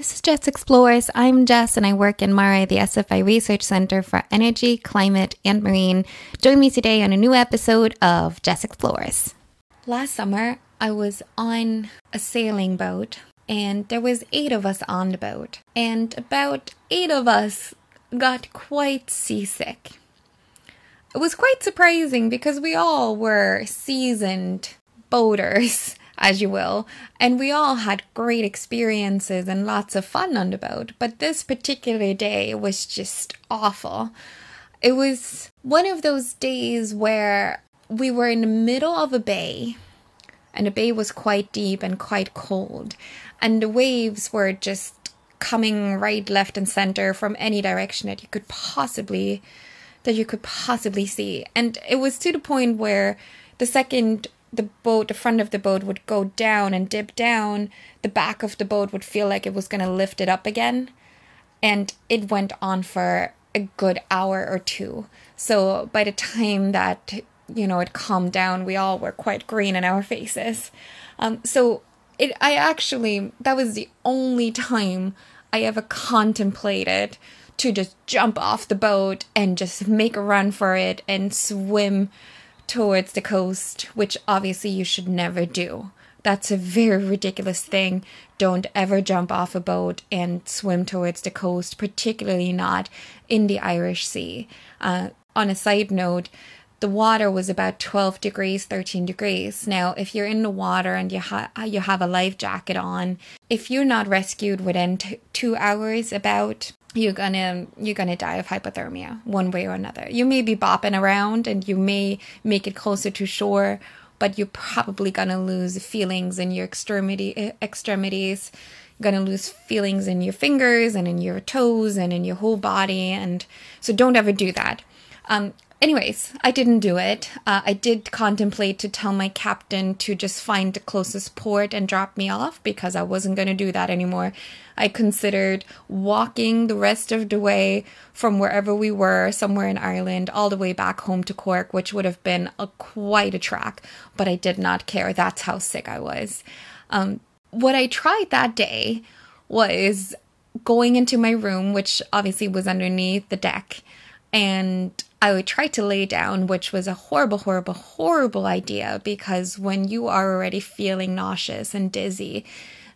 This is Jess Explores. I'm Jess and I work in MaREI, the SFI Research Center for Energy, Climate, and Marine. Join me today on a new episode of Jess Explores. Last summer, I was on a sailing boat and there was 8 of us on the boat and about 8 of us got quite seasick. It was quite surprising because we all were seasoned boaters as you will. And we all had great experiences and lots of fun on the boat. But this particular day was just awful. It was one of those days where we were in the middle of a bay, and the bay was quite deep and quite cold, and the waves were just coming right, left, and center from any direction that you could possibly that you could possibly see. And it was to the point where the second the boat, the front of the boat would go down and dip down, the back of the boat would feel like it was going to lift it up again. And it went on for a good hour or two. So by the time that, you know, it calmed down, we all were quite green in our faces. Um, so it, I actually, that was the only time I ever contemplated to just jump off the boat and just make a run for it and swim towards the coast, which obviously you should never do. That's a very ridiculous thing. Don't ever jump off a boat and swim towards the coast, particularly not in the Irish Sea. Uh, on a side note, the water was about 12 degrees 13 degrees now if you're in the water and you, ha- you have a life jacket on if you're not rescued within t- two hours about you're gonna you're gonna die of hypothermia one way or another. You may be bopping around and you may make it closer to shore, but you're probably gonna lose feelings in your extremity extremities. You're gonna lose feelings in your fingers and in your toes and in your whole body, and so don't ever do that. Um, Anyways, I didn't do it. Uh, I did contemplate to tell my captain to just find the closest port and drop me off because I wasn't going to do that anymore. I considered walking the rest of the way from wherever we were, somewhere in Ireland, all the way back home to Cork, which would have been a, quite a track, but I did not care. That's how sick I was. Um, what I tried that day was going into my room, which obviously was underneath the deck, and I would try to lay down, which was a horrible, horrible, horrible idea because when you are already feeling nauseous and dizzy,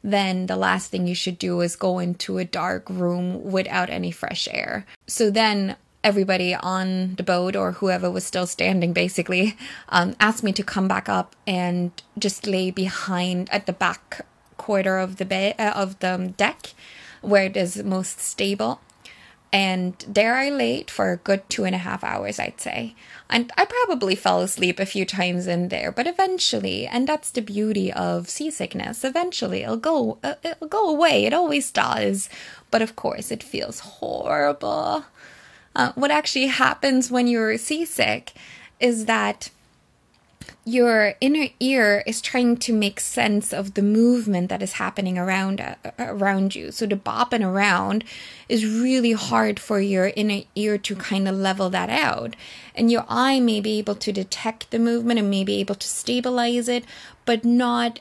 then the last thing you should do is go into a dark room without any fresh air. So then everybody on the boat or whoever was still standing basically um, asked me to come back up and just lay behind at the back quarter of the bed uh, of the deck where it is most stable and there I laid for a good two and a half hours, I'd say. And I probably fell asleep a few times in there, but eventually, and that's the beauty of seasickness, eventually it'll go, uh, it'll go away. It always does. But of course, it feels horrible. Uh, what actually happens when you're seasick is that your inner ear is trying to make sense of the movement that is happening around uh, around you. So the bopping around is really hard for your inner ear to kind of level that out. And your eye may be able to detect the movement and may be able to stabilize it, but not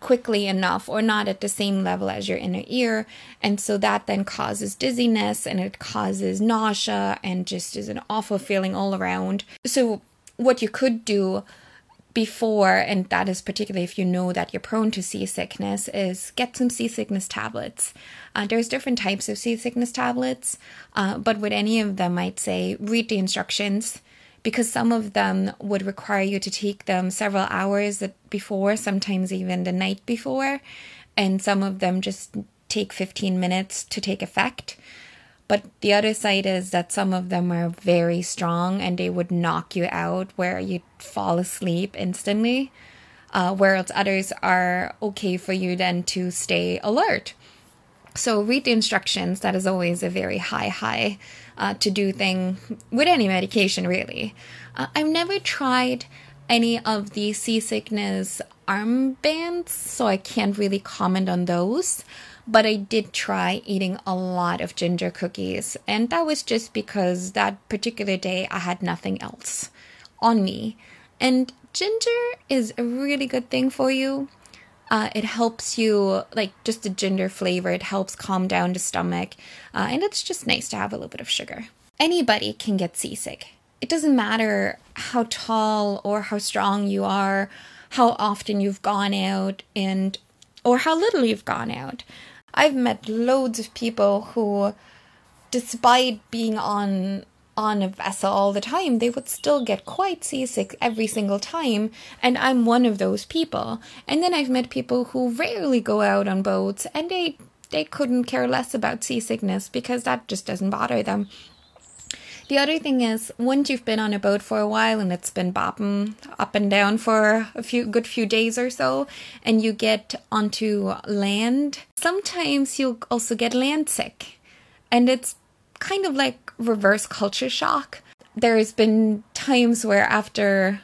quickly enough or not at the same level as your inner ear. And so that then causes dizziness and it causes nausea and just is an awful feeling all around. So what you could do before, and that is particularly if you know that you're prone to seasickness, is get some seasickness tablets. Uh, there's different types of seasickness tablets, uh, but with any of them, I'd say read the instructions because some of them would require you to take them several hours before, sometimes even the night before, and some of them just take 15 minutes to take effect. But the other side is that some of them are very strong and they would knock you out where you'd fall asleep instantly. Uh, whereas others are okay for you then to stay alert. So read the instructions. That is always a very high, high uh, to do thing with any medication, really. Uh, I've never tried any of the seasickness armbands, so I can't really comment on those but I did try eating a lot of ginger cookies, and that was just because that particular day I had nothing else on me. And ginger is a really good thing for you. Uh, it helps you, like just the ginger flavor, it helps calm down the stomach. Uh, and it's just nice to have a little bit of sugar. Anybody can get seasick. It doesn't matter how tall or how strong you are, how often you've gone out, and or how little you've gone out. I've met loads of people who, despite being on on a vessel all the time, they would still get quite seasick every single time. And I'm one of those people. And then I've met people who rarely go out on boats and they they couldn't care less about seasickness because that just doesn't bother them. The other thing is, once you've been on a boat for a while and it's been bopping up and down for a few good few days or so, and you get onto land, sometimes you'll also get land sick. And it's kind of like reverse culture shock. There's been times where after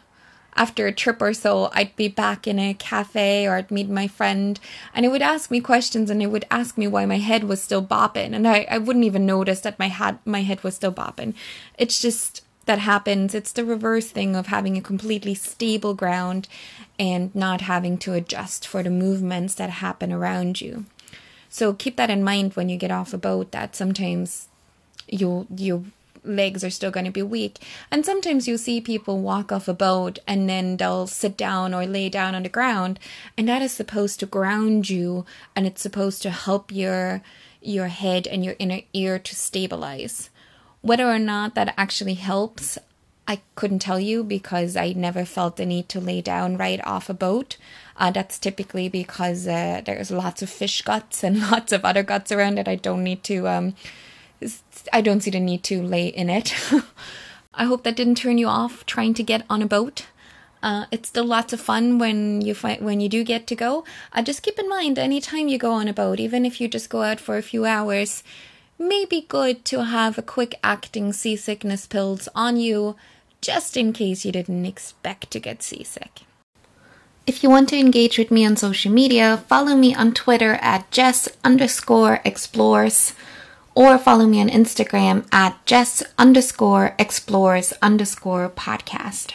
after a trip or so, I'd be back in a cafe or I'd meet my friend and it would ask me questions and it would ask me why my head was still bopping. And I, I wouldn't even notice that my head, my head was still bopping. It's just that happens. It's the reverse thing of having a completely stable ground and not having to adjust for the movements that happen around you. So keep that in mind when you get off a boat that sometimes you you legs are still going to be weak. And sometimes you'll see people walk off a boat and then they'll sit down or lay down on the ground, and that is supposed to ground you and it's supposed to help your your head and your inner ear to stabilize. Whether or not that actually helps, I couldn't tell you because I never felt the need to lay down right off a boat. Uh, that's typically because uh, there's lots of fish guts and lots of other guts around that I don't need to um, I don't see the need to lay in it. I hope that didn't turn you off trying to get on a boat. Uh, it's still lots of fun when you when you do get to go. Uh, just keep in mind, anytime you go on a boat, even if you just go out for a few hours, may be good to have a quick acting seasickness pills on you, just in case you didn't expect to get seasick. If you want to engage with me on social media, follow me on Twitter at Jess underscore explores or follow me on Instagram at Jess underscore explores underscore podcast.